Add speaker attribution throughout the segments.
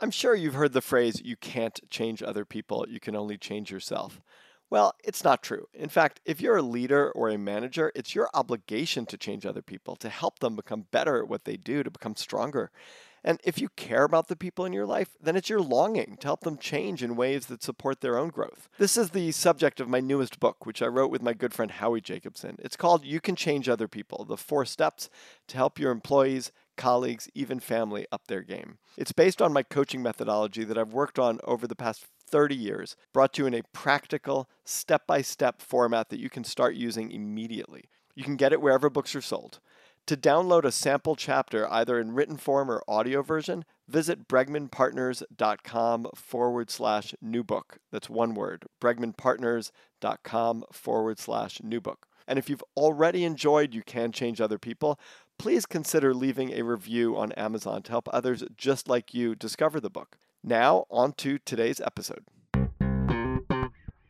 Speaker 1: I'm sure you've heard the phrase, you can't change other people, you can only change yourself. Well, it's not true. In fact, if you're a leader or a manager, it's your obligation to change other people, to help them become better at what they do, to become stronger. And if you care about the people in your life, then it's your longing to help them change in ways that support their own growth. This is the subject of my newest book, which I wrote with my good friend Howie Jacobson. It's called You Can Change Other People The Four Steps to Help Your Employees colleagues, even family up their game. It's based on my coaching methodology that I've worked on over the past 30 years, brought to you in a practical, step by step format that you can start using immediately. You can get it wherever books are sold. To download a sample chapter, either in written form or audio version, visit bregmanpartners.com forward slash new book. That's one word, bregmanpartners.com forward slash new book. And if you've already enjoyed You Can Change Other People, please consider leaving a review on Amazon to help others just like you discover the book. Now, on to today's episode.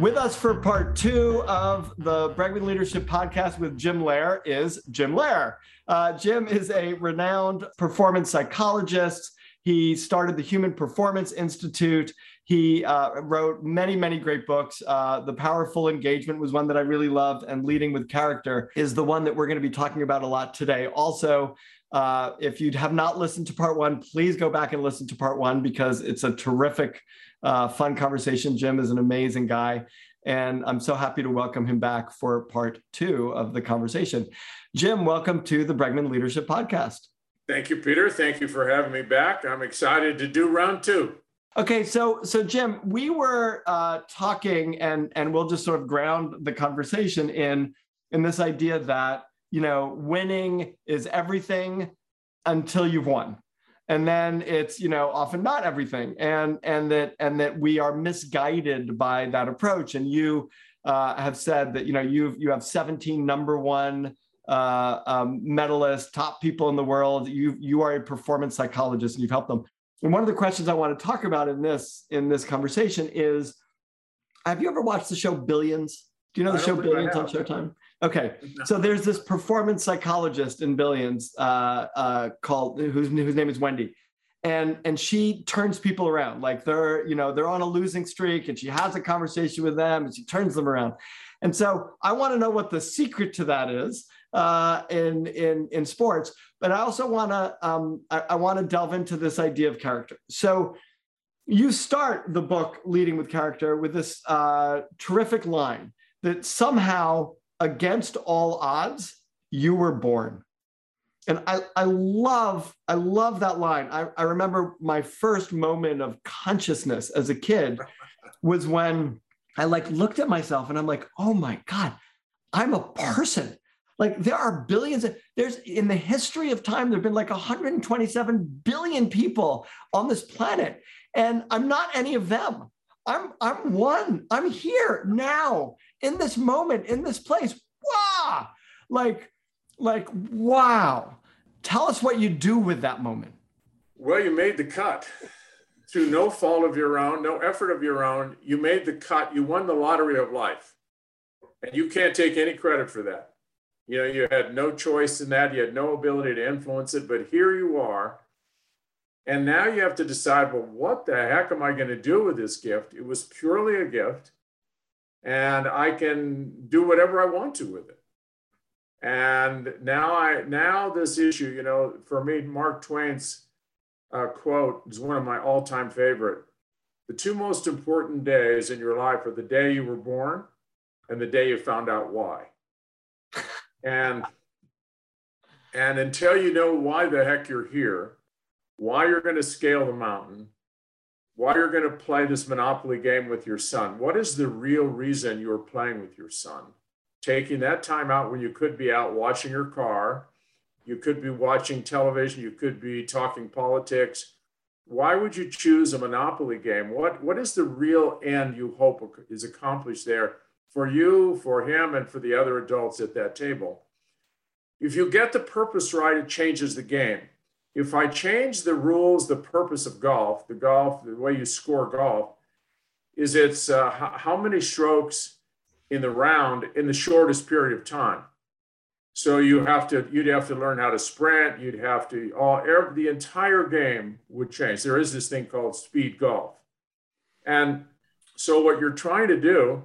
Speaker 1: With us for part two of the Bregman Leadership Podcast with Jim Loehr is Jim Loehr. Uh, Jim is a renowned performance psychologist. He started the Human Performance Institute. He uh, wrote many, many great books. Uh, the Power of Full Engagement was one that I really loved, and Leading with Character is the one that we're going to be talking about a lot today. Also, uh, if you have not listened to part one, please go back and listen to part one because it's a terrific uh, fun conversation. Jim is an amazing guy. And I'm so happy to welcome him back for part two of the conversation. Jim, welcome to the Bregman Leadership Podcast.
Speaker 2: Thank you, Peter. Thank you for having me back. I'm excited to do round two.
Speaker 1: Okay, so so Jim, we were uh, talking, and and we'll just sort of ground the conversation in in this idea that you know winning is everything until you've won, and then it's you know often not everything and and that and that we are misguided by that approach. And you uh, have said that you know you you have 17 number one uh, um, medalists top people in the world. You you are a performance psychologist and you've helped them. And one of the questions i want to talk about in this in this conversation is have you ever watched the show billions? Do you know the show billions on showtime Okay, so there's this performance psychologist in Billions uh, uh, called whose whose name is Wendy, and and she turns people around. Like they're you know they're on a losing streak, and she has a conversation with them, and she turns them around. And so I want to know what the secret to that is uh, in in in sports, but I also want to um, I, I want to delve into this idea of character. So you start the book leading with character with this uh, terrific line that somehow against all odds, you were born. And I, I love, I love that line. I, I remember my first moment of consciousness as a kid was when I like looked at myself and I'm like, oh my God, I'm a person. Like there are billions of, there's in the history of time, there've been like 127 billion people on this planet. And I'm not any of them. I'm I'm one. I'm here now in this moment, in this place. Wow. Like, like, wow. Tell us what you do with that moment.
Speaker 2: Well, you made the cut through no fault of your own, no effort of your own. You made the cut. You won the lottery of life. And you can't take any credit for that. You know, you had no choice in that. You had no ability to influence it, but here you are and now you have to decide, well, what the heck am I going to do with this gift? It was purely a gift, and I can do whatever I want to with it. And now I now this issue, you know, for me, Mark Twain's uh, quote is one of my all-time favorite. The two most important days in your life are the day you were born and the day you found out why. and and until you know why the heck you're here, why are you're going to scale the mountain, why you're going to play this Monopoly game with your son. What is the real reason you're playing with your son? Taking that time out when you could be out washing your car, you could be watching television, you could be talking politics. why would you choose a Monopoly game? What, what is the real end you hope is accomplished there for you, for him, and for the other adults at that table? If you get the purpose right, it changes the game. If I change the rules, the purpose of golf, the golf, the way you score golf, is it's uh, how many strokes in the round in the shortest period of time. So you have to you'd have to learn how to sprint. You'd have to all every, the entire game would change. There is this thing called speed golf, and so what you're trying to do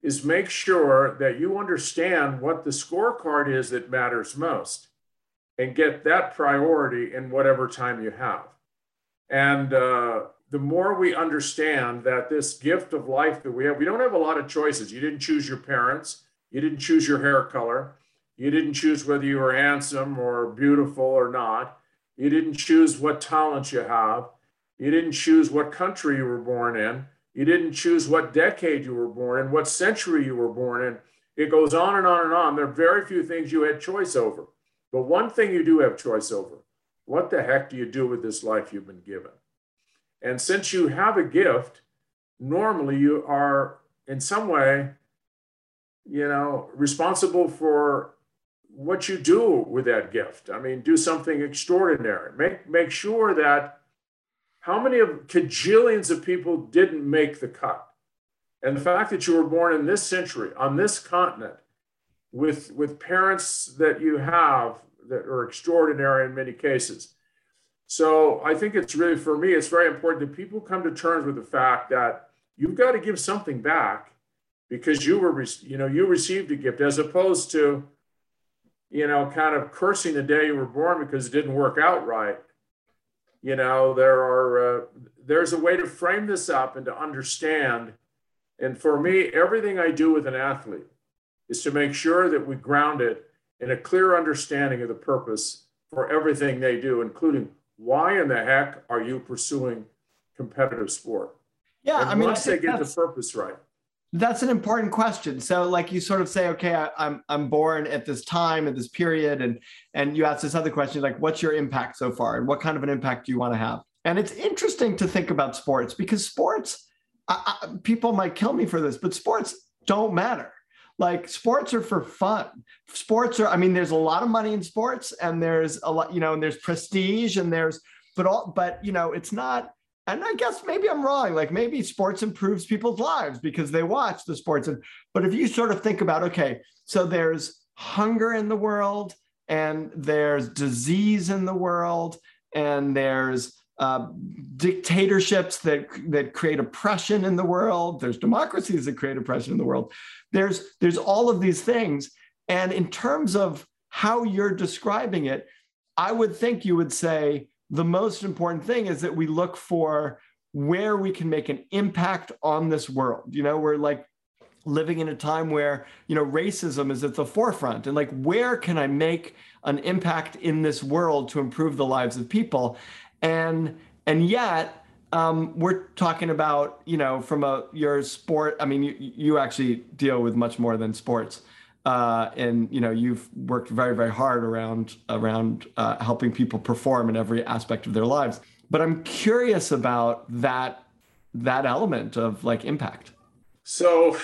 Speaker 2: is make sure that you understand what the scorecard is that matters most, and get that priority in whatever time you have. And uh, the more we understand that this gift of life that we have, we don't have a lot of choices. You didn't choose your parents. You didn't choose your hair color you didn't choose whether you were handsome or beautiful or not. You didn't choose what talents you have. You didn't choose what country you were born in. You didn't choose what decade you were born in, what century you were born in. It goes on and on and on. There are very few things you had choice over. But one thing you do have choice over what the heck do you do with this life you've been given? And since you have a gift, normally you are in some way, you know, responsible for what you do with that gift. I mean, do something extraordinary. Make make sure that how many of cajillions of people didn't make the cut. And the fact that you were born in this century, on this continent, with, with parents that you have that are extraordinary in many cases. So I think it's really, for me, it's very important that people come to terms with the fact that you've got to give something back because you were, you know, you received a gift as opposed to, you know, kind of cursing the day you were born because it didn't work out right. You know, there are uh, there's a way to frame this up and to understand. And for me, everything I do with an athlete is to make sure that we ground it in a clear understanding of the purpose for everything they do, including why in the heck are you pursuing competitive sport?
Speaker 1: Yeah,
Speaker 2: and
Speaker 1: I mean,
Speaker 2: once I they get the purpose right,
Speaker 1: that's an important question. So, like you sort of say, okay, I, am I'm, I'm born at this time, at this period, and and you ask this other question, like, what's your impact so far, and what kind of an impact do you want to have? And it's interesting to think about sports because sports, I, I, people might kill me for this, but sports don't matter. Like sports are for fun. Sports are, I mean, there's a lot of money in sports, and there's a lot, you know, and there's prestige, and there's, but all, but you know, it's not and I guess maybe I'm wrong. Like maybe sports improves people's lives because they watch the sports. And but if you sort of think about, okay, so there's hunger in the world, and there's disease in the world, and there's uh, dictatorships that that create oppression in the world. There's democracies that create oppression in the world. There's there's all of these things. And in terms of how you're describing it, I would think you would say the most important thing is that we look for where we can make an impact on this world. You know, we're like living in a time where, you know, racism is at the forefront and like, where can I make an impact in this world to improve the lives of people? And, and yet, um, we're talking about, you know, from a your sport. I mean, you, you actually deal with much more than sports. Uh, and you know you've worked very very hard around around uh, helping people perform in every aspect of their lives. But i'm curious about that that element of like impact.
Speaker 2: So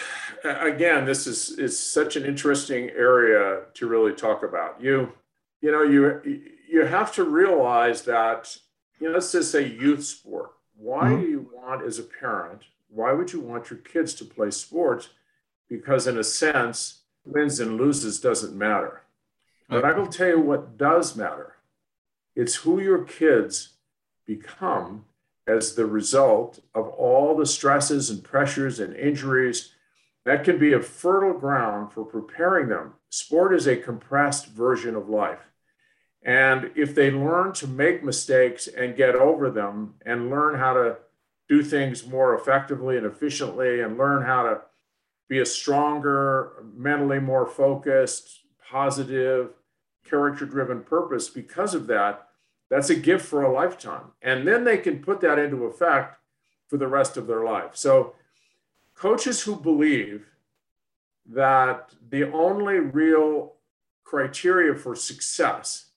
Speaker 2: again this is is such an interesting area to really talk about. You you know you you have to realize that you know let's just say youth sport why mm-hmm. do you want as a parent why would you want your kids to play sports because in a sense wins and loses doesn't matter. But I will tell you what does matter. It's who your kids become as the result of all the stresses and pressures and injuries. That can be a fertile ground for preparing them. Sport is a compressed version of life. And if they learn to make mistakes and get over them and learn how to do things more effectively and efficiently and learn how to be a stronger, mentally more focused, positive, character driven purpose because of that. That's a gift for a lifetime. And then they can put that into effect for the rest of their life. So, coaches who believe that the only real criteria for success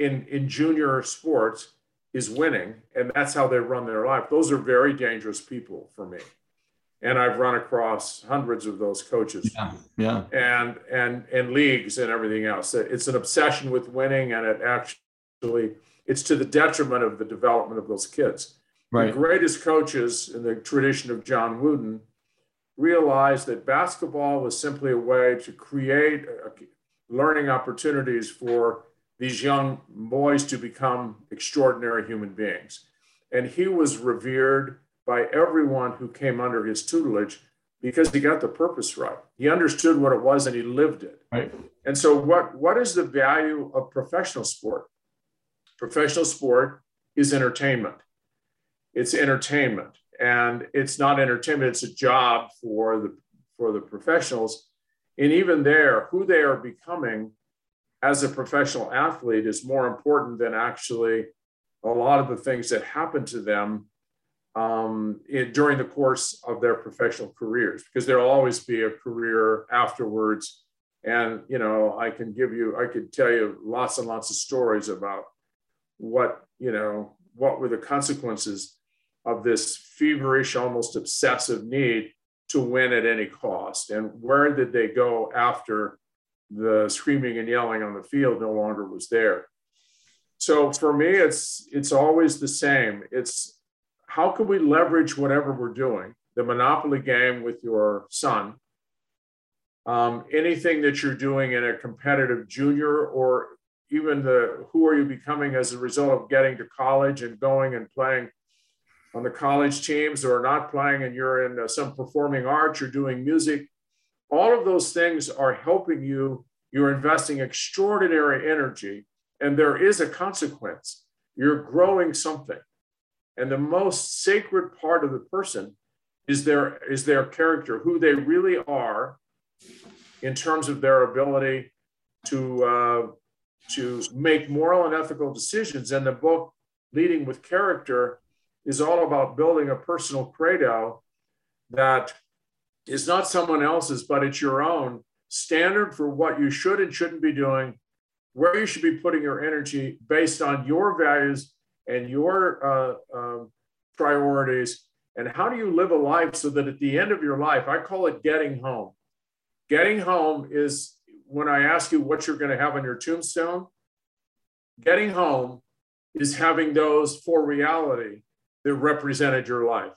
Speaker 2: in, in junior sports is winning and that's how they run their life. Those are very dangerous people for me. And i've run across hundreds of those coaches.
Speaker 1: Yeah, yeah.
Speaker 2: and and and leagues and everything else. It's an obsession with winning and it actually it's to the detriment of the development of those kids. Right. the greatest coaches in the tradition of john wooden realized that basketball was simply a way to create uh, learning opportunities for these young boys to become extraordinary human beings. And he was revered by everyone who came under his tutelage because he got the purpose right. He understood what it was and he lived it.
Speaker 1: Right.
Speaker 2: And so, what, what is the value of professional sport? Professional sport is entertainment. It's entertainment and it's not entertainment it's a job for the for the professionals and even there who they are becoming as a professional athlete is more important than actually a lot of the things that happen to them um, in, during the course of their professional careers because there'll always be a career afterwards and you know i can give you i could tell you lots and lots of stories about what you know what were the consequences of this feverish, almost obsessive need to win at any cost. And where did they go after the screaming and yelling on the field no longer was there? So for me, it's it's always the same. It's how can we leverage whatever we're doing, the monopoly game with your son, um, anything that you're doing in a competitive junior or even the who are you becoming as a result of getting to college and going and playing on the college teams or not playing and you're in some performing arts, you're doing music. All of those things are helping you. You're investing extraordinary energy, and there is a consequence. You're growing something. And the most sacred part of the person is their, is their character, who they really are in terms of their ability to, uh, to make moral and ethical decisions. And the book, Leading with Character, is all about building a personal credo that is not someone else's, but it's your own standard for what you should and shouldn't be doing, where you should be putting your energy based on your values and your uh, uh, priorities. And how do you live a life so that at the end of your life, I call it getting home. Getting home is when I ask you what you're going to have on your tombstone, getting home is having those for reality that represented your life.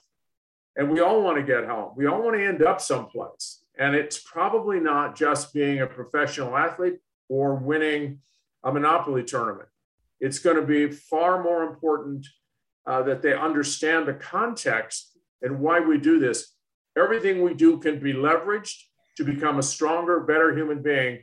Speaker 2: And we all want to get home. We all want to end up someplace. And it's probably not just being a professional athlete or winning a Monopoly tournament. It's going to be far more important uh, that they understand the context and why we do this. Everything we do can be leveraged to become a stronger, better human being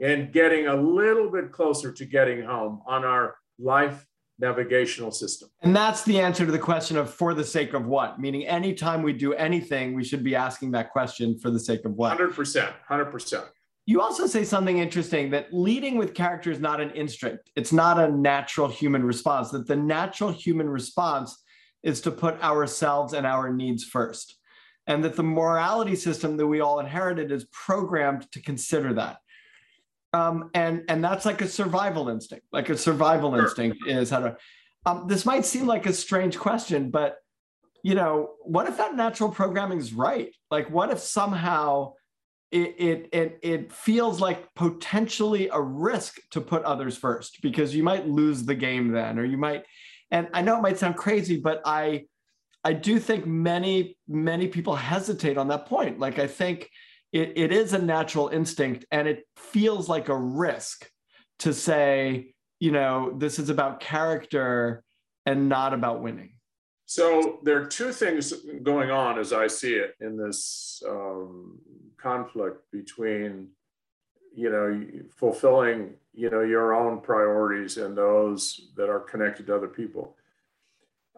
Speaker 2: and getting a little bit closer to getting home on our life navigational system.
Speaker 1: And that's the answer to the question of for the sake of what? Meaning, anytime we do anything, we should be asking that question for the sake of what?
Speaker 2: 100%. 100%.
Speaker 1: You also say something interesting that leading with character is not an instinct, it's not a natural human response, that the natural human response is to put ourselves and our needs first. And that the morality system that we all inherited is programmed to consider that um, and and that's like a survival instinct. Like a survival sure. instinct is how to. Um, this might seem like a strange question, but you know, what if that natural programming is right? Like, what if somehow it, it it it feels like potentially a risk to put others first because you might lose the game then, or you might. And I know it might sound crazy, but I I do think many many people hesitate on that point. Like, I think it, it is a natural instinct and it feels like a risk to say, you know, this is about character and not about winning.
Speaker 2: So there are two things going on as I see it in this um, conflict between, you know, fulfilling, you know, your own priorities and those that are connected to other people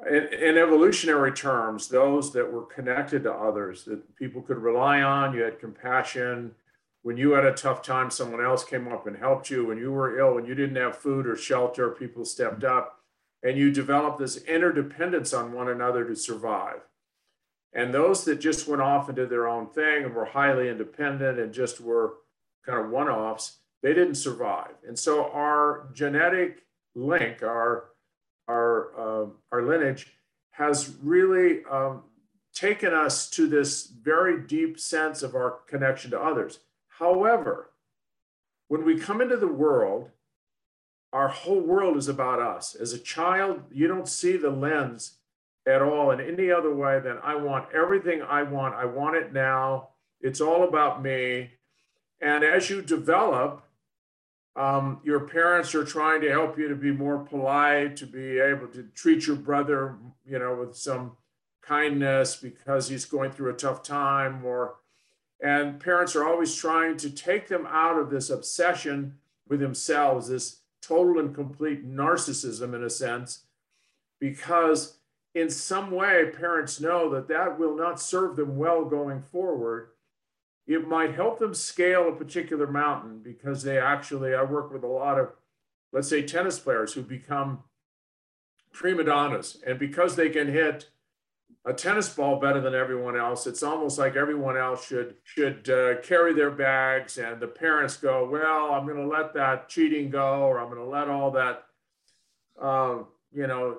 Speaker 2: in, in, evolutionary terms, those that were connected to others that people could rely on, you had compassion. When you had a tough time, someone else came up and helped you. When you were ill, when you didn't have food or shelter, people stepped up. And you developed this interdependence on one another to survive. And those that just went off and did their own thing and were highly independent and just were kind of one offs, they didn't survive. And so our genetic link, our our, uh, our lineage has really um, taken us to this very deep sense of our connection to others. However, when we come into the world, our whole world is about us. As a child, you don't see the lens at all in any other way than I want everything I want. I want it now. It's all about me. And as you develop, um, your parents are trying to help you to be more polite, to be able to treat your brother, you know, with some kindness because he's going through a tough time or and parents are always trying to take them out of this obsession with themselves this total and complete narcissism in a sense because in some way parents know that that will not serve them well going forward it might help them scale a particular mountain because they actually i work with a lot of let's say tennis players who become prima donnas and because they can hit a tennis ball better than everyone else. It's almost like everyone else should should uh, carry their bags, and the parents go, "Well, I'm going to let that cheating go, or I'm going to let all that, uh, you know,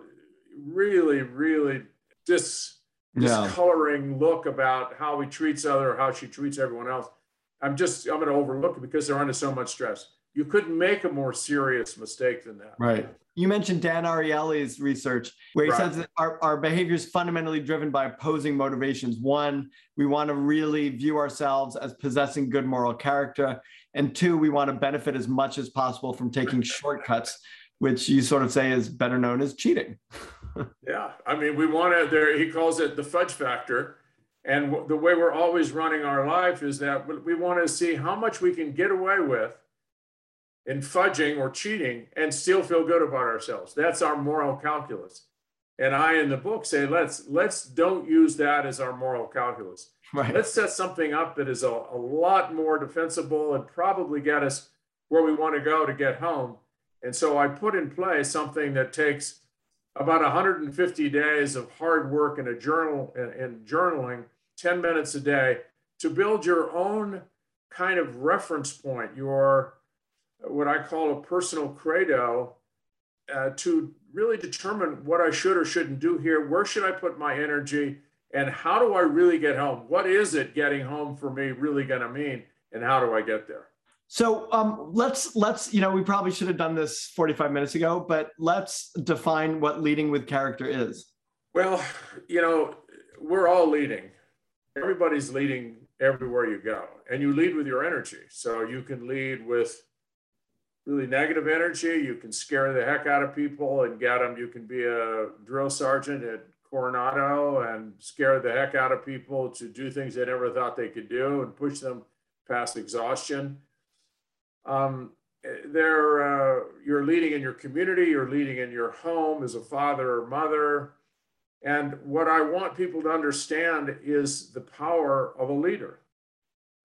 Speaker 2: really, really dis discoloring yeah. look about how he treats other, or how she treats everyone else." I'm just I'm going to overlook it because they're under so much stress. You couldn't make a more serious mistake than that.
Speaker 1: Right. You mentioned Dan Ariely's research, where he right. says that our, our behavior is fundamentally driven by opposing motivations. One, we want to really view ourselves as possessing good moral character. And two, we want to benefit as much as possible from taking shortcuts, which you sort of say is better known as cheating.
Speaker 2: Yeah. I mean, we want to, there, he calls it the fudge factor. And the way we're always running our life is that we want to see how much we can get away with in fudging or cheating and still feel good about ourselves. That's our moral calculus. And I in the book say let's let's don't use that as our moral calculus. Right. Let's set something up that is a, a lot more defensible and probably get us where we want to go to get home. And so I put in place something that takes about 150 days of hard work in a journal and journaling, 10 minutes a day, to build your own kind of reference point, your what I call a personal credo uh, to really determine what I should or shouldn't do here. Where should I put my energy? And how do I really get home? What is it getting home for me really going to mean? And how do I get there?
Speaker 1: So um, let's let's you know we probably should have done this 45 minutes ago, but let's define what leading with character is.
Speaker 2: Well, you know, we're all leading. Everybody's leading everywhere you go, and you lead with your energy. So you can lead with really negative energy. You can scare the heck out of people and get them. You can be a drill sergeant at Coronado and scare the heck out of people to do things they never thought they could do and push them past exhaustion. Um, they're, uh, you're leading in your community, you're leading in your home as a father or mother. And what I want people to understand is the power of a leader.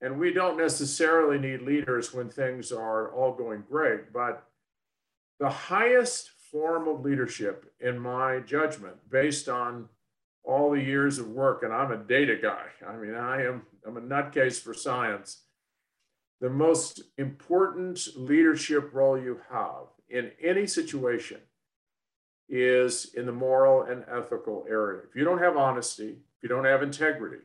Speaker 2: And we don't necessarily need leaders when things are all going great, but the highest form of leadership, in my judgment, based on all the years of work, and I'm a data guy. I mean, I am I'm a nutcase for science. The most important leadership role you have in any situation is in the moral and ethical area. If you don't have honesty, if you don't have integrity,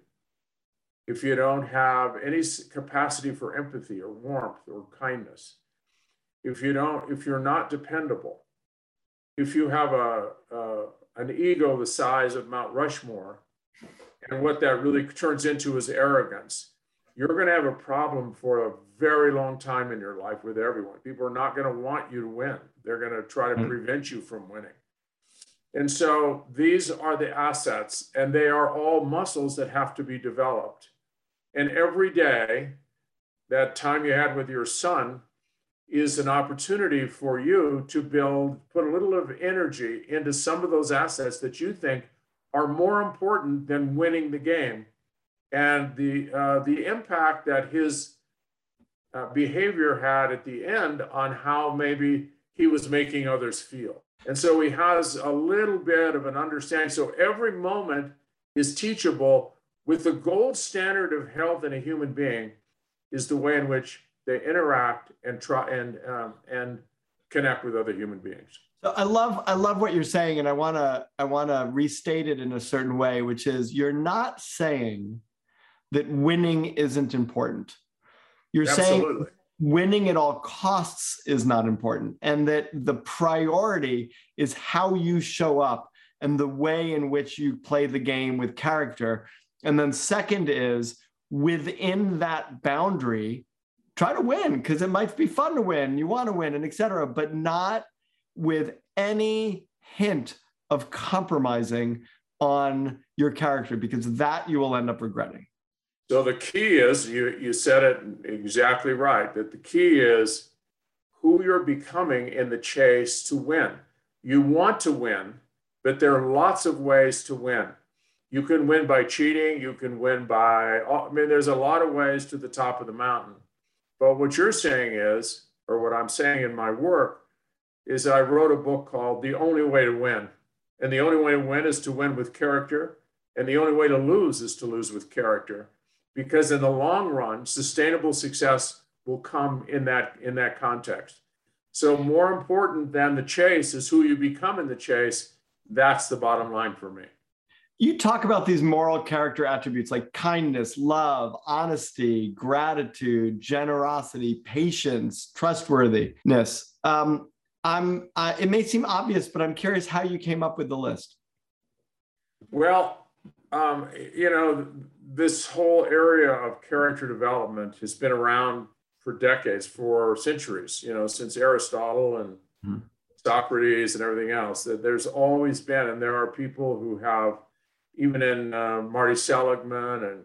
Speaker 2: if you don't have any capacity for empathy or warmth or kindness, if you don't, if you're not dependable, if you have a, a an ego the size of Mount Rushmore, and what that really turns into is arrogance, you're going to have a problem for a very long time in your life with everyone. People are not going to want you to win. They're going to try to mm-hmm. prevent you from winning. And so these are the assets, and they are all muscles that have to be developed. And every day, that time you had with your son is an opportunity for you to build, put a little of energy into some of those assets that you think are more important than winning the game. And the, uh, the impact that his uh, behavior had at the end on how maybe he was making others feel. And so he has a little bit of an understanding. So every moment is teachable with the gold standard of health in a human being is the way in which they interact and try and um, and connect with other human beings.
Speaker 1: So I love I love what you're saying, and I wanna I wanna restate it in a certain way, which is you're not saying that winning isn't important. You're Absolutely. saying winning at all costs is not important, and that the priority is how you show up and the way in which you play the game with character. And then second is within that boundary, try to win because it might be fun to win, you want to win, and etc. But not with any hint of compromising on your character because that you will end up regretting.
Speaker 2: So the key is you you said it exactly right that the key is who you're becoming in the chase to win. You want to win, but there are lots of ways to win. You can win by cheating, you can win by oh, I mean there's a lot of ways to the top of the mountain. But what you're saying is or what I'm saying in my work is I wrote a book called The Only Way to Win. And the only way to win is to win with character. And the only way to lose is to lose with character. Because in the long run, sustainable success will come in that, in that context. So, more important than the chase is who you become in the chase. That's the bottom line for me.
Speaker 1: You talk about these moral character attributes like kindness, love, honesty, gratitude, generosity, patience, trustworthiness. Um, I'm. Uh, it may seem obvious, but I'm curious how you came up with the list.
Speaker 2: Well, um, you know, this whole area of character development has been around for decades, for centuries. You know, since Aristotle and mm-hmm. Socrates and everything else. That there's always been, and there are people who have, even in uh, Marty Seligman and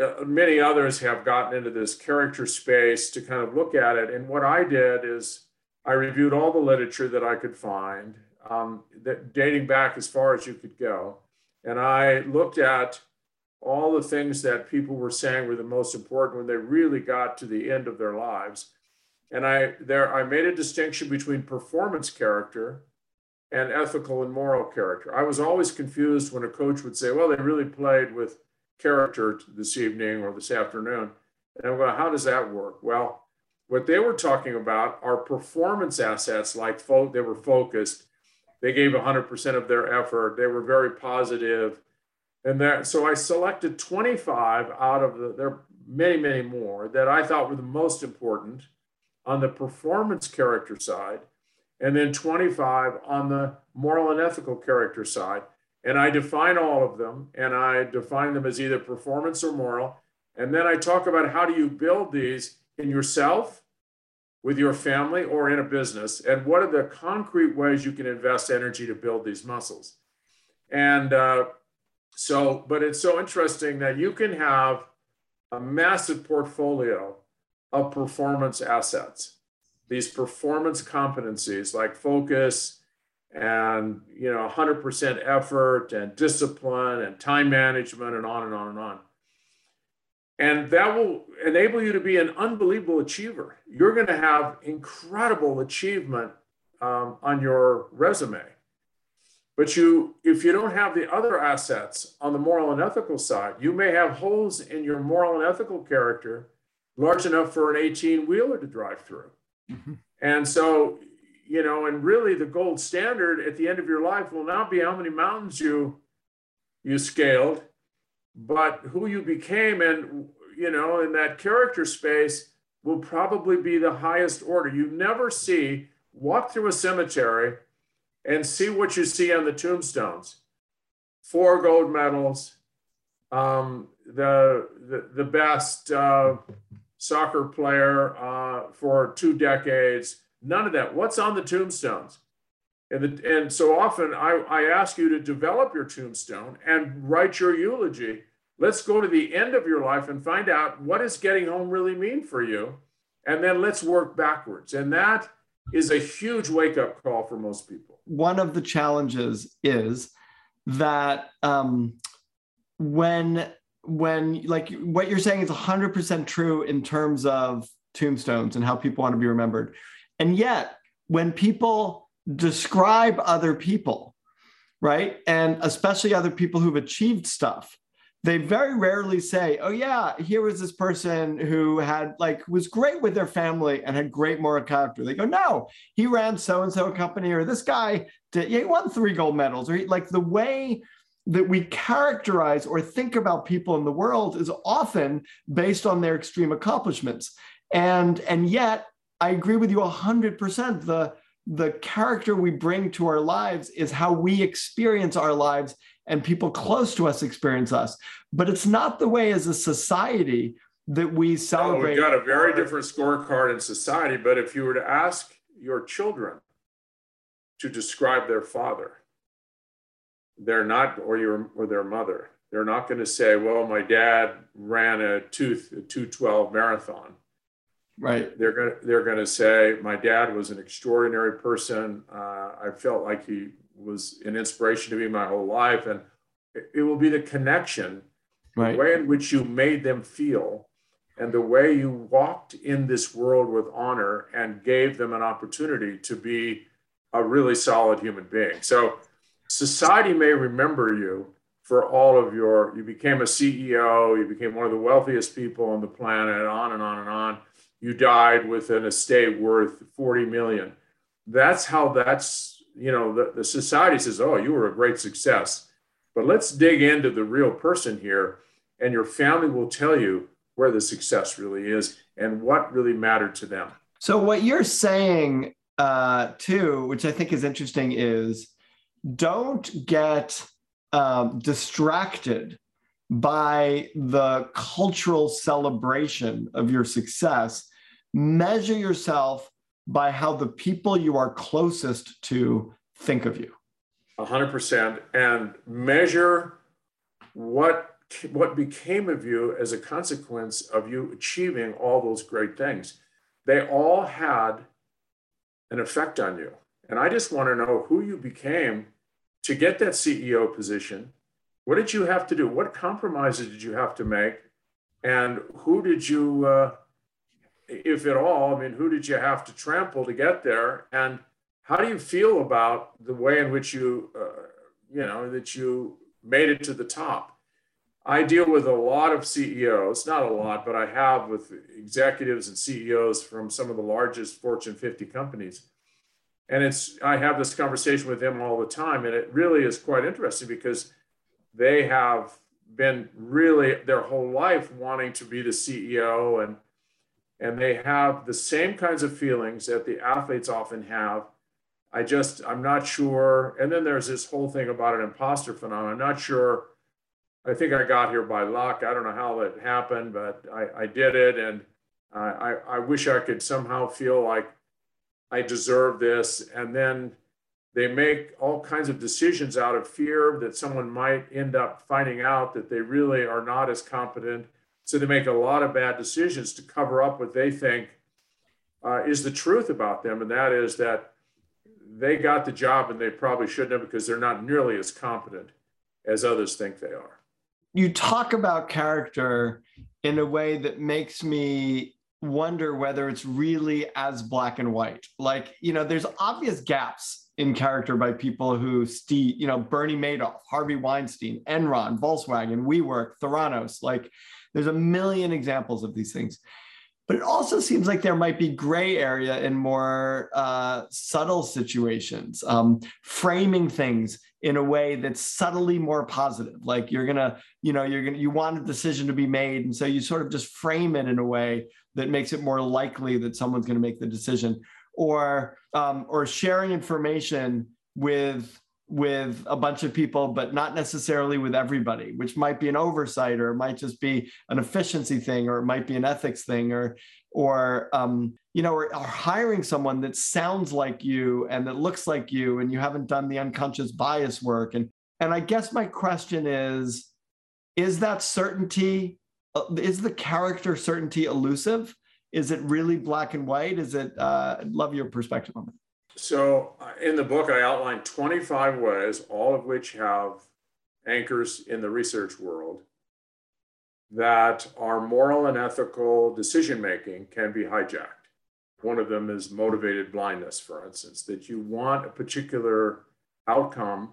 Speaker 2: uh, many others have gotten into this character space to kind of look at it. And what I did is I reviewed all the literature that I could find, um, that dating back as far as you could go. And I looked at all the things that people were saying were the most important when they really got to the end of their lives. And I there I made a distinction between performance character and ethical and moral character. I was always confused when a coach would say, "Well, they really played with character this evening or this afternoon," and I'm going, "How does that work?" Well, what they were talking about are performance assets, like they were focused. They gave 100% of their effort. They were very positive. And that, so I selected 25 out of the, there are many, many more that I thought were the most important on the performance character side, and then 25 on the moral and ethical character side. And I define all of them, and I define them as either performance or moral. And then I talk about how do you build these in yourself, with your family, or in a business? And what are the concrete ways you can invest energy to build these muscles? And uh, so, but it's so interesting that you can have a massive portfolio of performance assets, these performance competencies like focus and you know 100% effort and discipline and time management and on and on and on and that will enable you to be an unbelievable achiever. You're going to have incredible achievement um, on your resume. But you, if you don't have the other assets on the moral and ethical side, you may have holes in your moral and ethical character large enough for an 18 wheeler to drive through. Mm-hmm. And so, you know, and really the gold standard at the end of your life will not be how many mountains you you scaled, but who you became and you know in that character space will probably be the highest order you never see walk through a cemetery and see what you see on the tombstones four gold medals um, the, the, the best uh, soccer player uh, for two decades none of that what's on the tombstones and, the, and so often I, I ask you to develop your tombstone and write your eulogy Let's go to the end of your life and find out what does getting home really mean for you? And then let's work backwards. And that is a huge wake up call for most people.
Speaker 1: One of the challenges is that um, when when like what you're saying is 100% true in terms of tombstones and how people want to be remembered. And yet when people describe other people right and especially other people who've achieved stuff they very rarely say, "Oh yeah, here was this person who had like was great with their family and had great moral character." They go, "No, he ran so and so company, or this guy did. Yeah, he won three gold medals, or he, like the way." that we characterize or think about people in the world is often based on their extreme accomplishments and and yet i agree with you 100% the the character we bring to our lives is how we experience our lives and people close to us experience us. But it's not the way as a society that we celebrate.
Speaker 2: we've got a very different scorecard in society. But if you were to ask your children to describe their father, they're not, or your or their mother, they're not going to say, "Well, my dad ran a two two twelve marathon."
Speaker 1: Right.
Speaker 2: They're going to, they're going to say, my dad was an extraordinary person. Uh, I felt like he was an inspiration to me my whole life. And it, will be the connection, right. the way in which you made them feel, and the way you walked in this world with honor and gave them an opportunity to be a really solid human being. So society may remember you for all of your, you became a CEO, you became one of the wealthiest people on the planet, on and on and on you died with an estate worth 40 million. That's how that's, you know, the, the society says, oh, you were a great success. But let's dig into the real person here, and your family will tell you where the success really is and what really mattered to them.
Speaker 1: So, what you're saying, uh, too, which I think is interesting, is don't get um, distracted by the cultural celebration of your success. Measure yourself by how the people you are closest to think of you.
Speaker 2: 100% and measure what what became of you as a consequence of you achieving all those great things. They all had an effect on you. And I just want to know who you became to get that CEO position what did you have to do? What compromises did you have to make? And who did you, uh, if at all, I mean, who did you have to trample to get there? And how do you feel about the way in which you, uh, you know, that you made it to the top? I deal with a lot of CEOs, not a lot, but I have with executives and CEOs from some of the largest Fortune 50 companies. And it's I have this conversation with them all the time, and it really is quite interesting because they have been really their whole life wanting to be the CEO and and they have the same kinds of feelings that the athletes often have. I just I'm not sure. And then there's this whole thing about an imposter phenomenon. I'm not sure. I think I got here by luck. I don't know how that happened, but I, I did it, and I, I wish I could somehow feel like I deserve this. And then they make all kinds of decisions out of fear that someone might end up finding out that they really are not as competent. So they make a lot of bad decisions to cover up what they think uh, is the truth about them. And that is that they got the job and they probably shouldn't have because they're not nearly as competent as others think they are.
Speaker 1: You talk about character in a way that makes me wonder whether it's really as black and white. Like, you know, there's obvious gaps in character by people who you know, Bernie Madoff, Harvey Weinstein, Enron, Volkswagen, WeWork, Theranos. Like there's a million examples of these things. But it also seems like there might be gray area in more uh, subtle situations, um, framing things in a way that's subtly more positive. Like you're gonna, you know, you're gonna, you want a decision to be made, and so you sort of just frame it in a way that makes it more likely that someone's to make the decision or um, or sharing information with with a bunch of people, but not necessarily with everybody, which might be an oversight, or it might just be an efficiency thing, or it might be an ethics thing, or or um, you know, or, or hiring someone that sounds like you and that looks like you, and you haven't done the unconscious bias work. And and I guess my question is, is that certainty, uh, is the character certainty elusive? Is it really black and white? Is it? Uh, I'd love your perspective on that.
Speaker 2: So, uh, in the book, I outlined 25 ways, all of which have anchors in the research world, that our moral and ethical decision making can be hijacked. One of them is motivated blindness, for instance, that you want a particular outcome,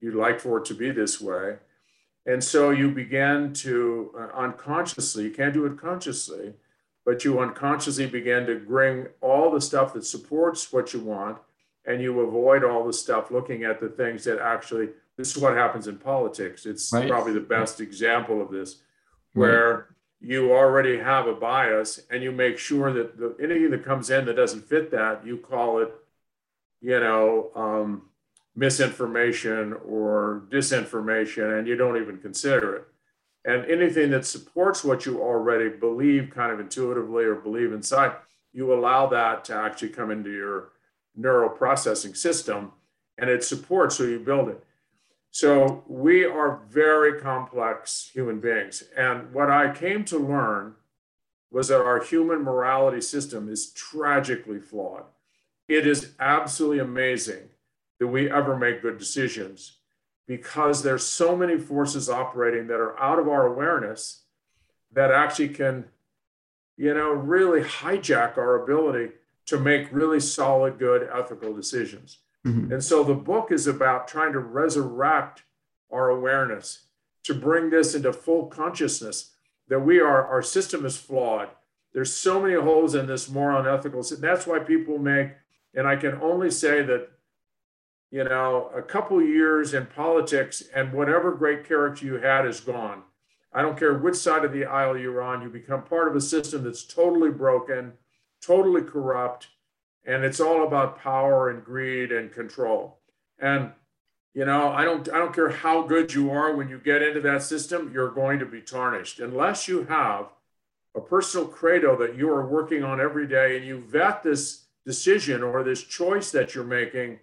Speaker 2: you'd like for it to be this way, And so you begin to uh, unconsciously, you can't do it consciously, but you unconsciously begin to bring all the stuff that supports what you want and you avoid all the stuff looking at the things that actually this is what happens in politics it's right. probably the best example of this where right. you already have a bias and you make sure that the, anything that comes in that doesn't fit that you call it you know um, misinformation or disinformation and you don't even consider it and anything that supports what you already believe kind of intuitively or believe inside you allow that to actually come into your neural processing system and it supports so you build it. So we are very complex human beings. And what I came to learn was that our human morality system is tragically flawed. It is absolutely amazing that we ever make good decisions because there's so many forces operating that are out of our awareness that actually can you know really hijack our ability to make really solid, good, ethical decisions. Mm-hmm. And so the book is about trying to resurrect our awareness, to bring this into full consciousness that we are, our system is flawed. There's so many holes in this more unethical. That's why people make, and I can only say that, you know, a couple years in politics and whatever great character you had is gone. I don't care which side of the aisle you're on, you become part of a system that's totally broken totally corrupt, and it's all about power and greed and control. And you know, I don't I don't care how good you are when you get into that system, you're going to be tarnished unless you have a personal credo that you are working on every day and you vet this decision or this choice that you're making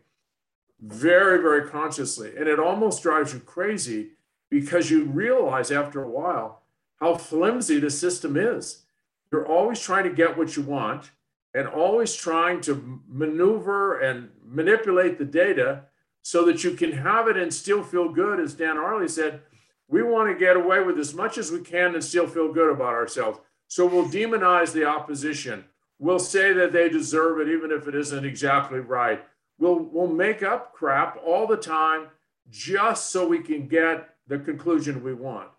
Speaker 2: very, very consciously. And it almost drives you crazy because you realize after a while how flimsy the system is. You're always trying to get what you want and always trying to maneuver and manipulate the data so that you can have it and still feel good. As Dan Ariely said, we want to get away with as much as we can and still feel good about ourselves. So we'll demonize the opposition. We'll say that they deserve it, even if it isn't exactly right. We'll, we'll make up crap all the time just so we can get the conclusion we want.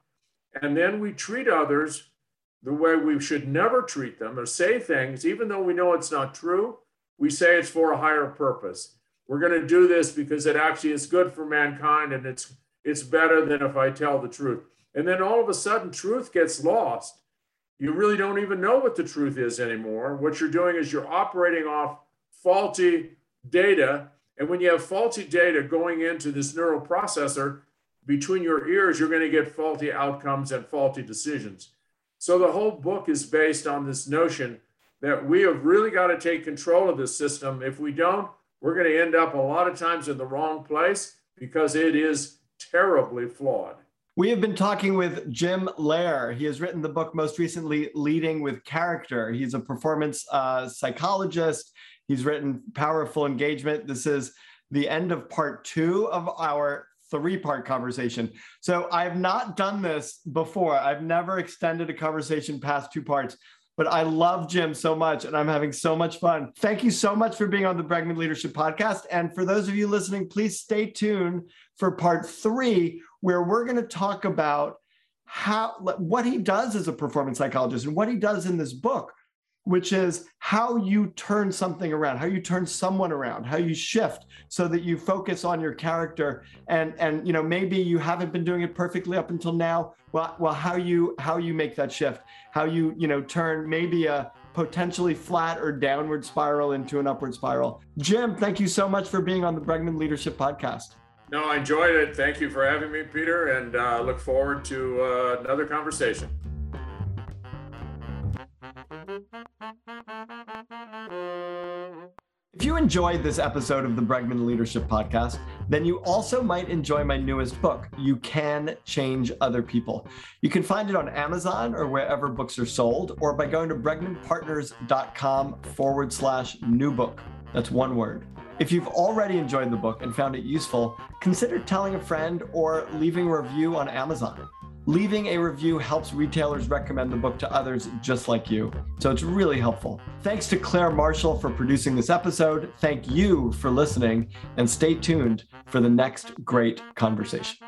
Speaker 2: And then we treat others the way we should never treat them or say things, even though we know it's not true, we say it's for a higher purpose. We're going to do this because it actually is good for mankind and it's it's better than if I tell the truth. And then all of a sudden truth gets lost. You really don't even know what the truth is anymore. What you're doing is you're operating off faulty data. And when you have faulty data going into this neural processor between your ears, you're going to get faulty outcomes and faulty decisions. So the whole book is based on this notion that we have really got to take control of this system. If we don't, we're going to end up a lot of times in the wrong place because it is terribly flawed.
Speaker 1: We have been talking with Jim Loehr. He has written the book most recently, Leading with Character. He's a performance uh, psychologist. He's written Power of Full Engagement. This is the end of part two of our three part conversation. So I've not done this before. I've never extended a conversation past two parts, but I love Jim so much and I'm having so much fun. Thank you so much for being on the Bregman Leadership Podcast. And for those of you listening, please stay tuned for part three, where we're going to talk about how what he does as a performance psychologist and what he does in this book which is how you turn something around how you turn someone around how you shift so that you focus on your character and and you know maybe you haven't been doing it perfectly up until now. Well well how you how you make that shift how you you know turn maybe a potentially flat or downward spiral into an upward spiral. Jim thank you so much for being on the bregman leadership podcast.
Speaker 2: No i enjoyed it. Thank you for having me peter and uh, look forward to uh, another conversation
Speaker 1: enjoyed this episode of the Bregman Leadership Podcast, then you also might enjoy my newest book, You Can Change Other People. You can find it on Amazon or wherever books are sold, or by going to bregmanpartners.com forward slash new book. That's one word. If you've already enjoyed the book and found it useful, consider telling a friend or leaving a review on Amazon. Leaving a review helps retailers recommend the book to others just like you. So it's really helpful. Thanks to Claire Marshall for producing this episode. Thank you for listening and stay tuned for the next great conversation.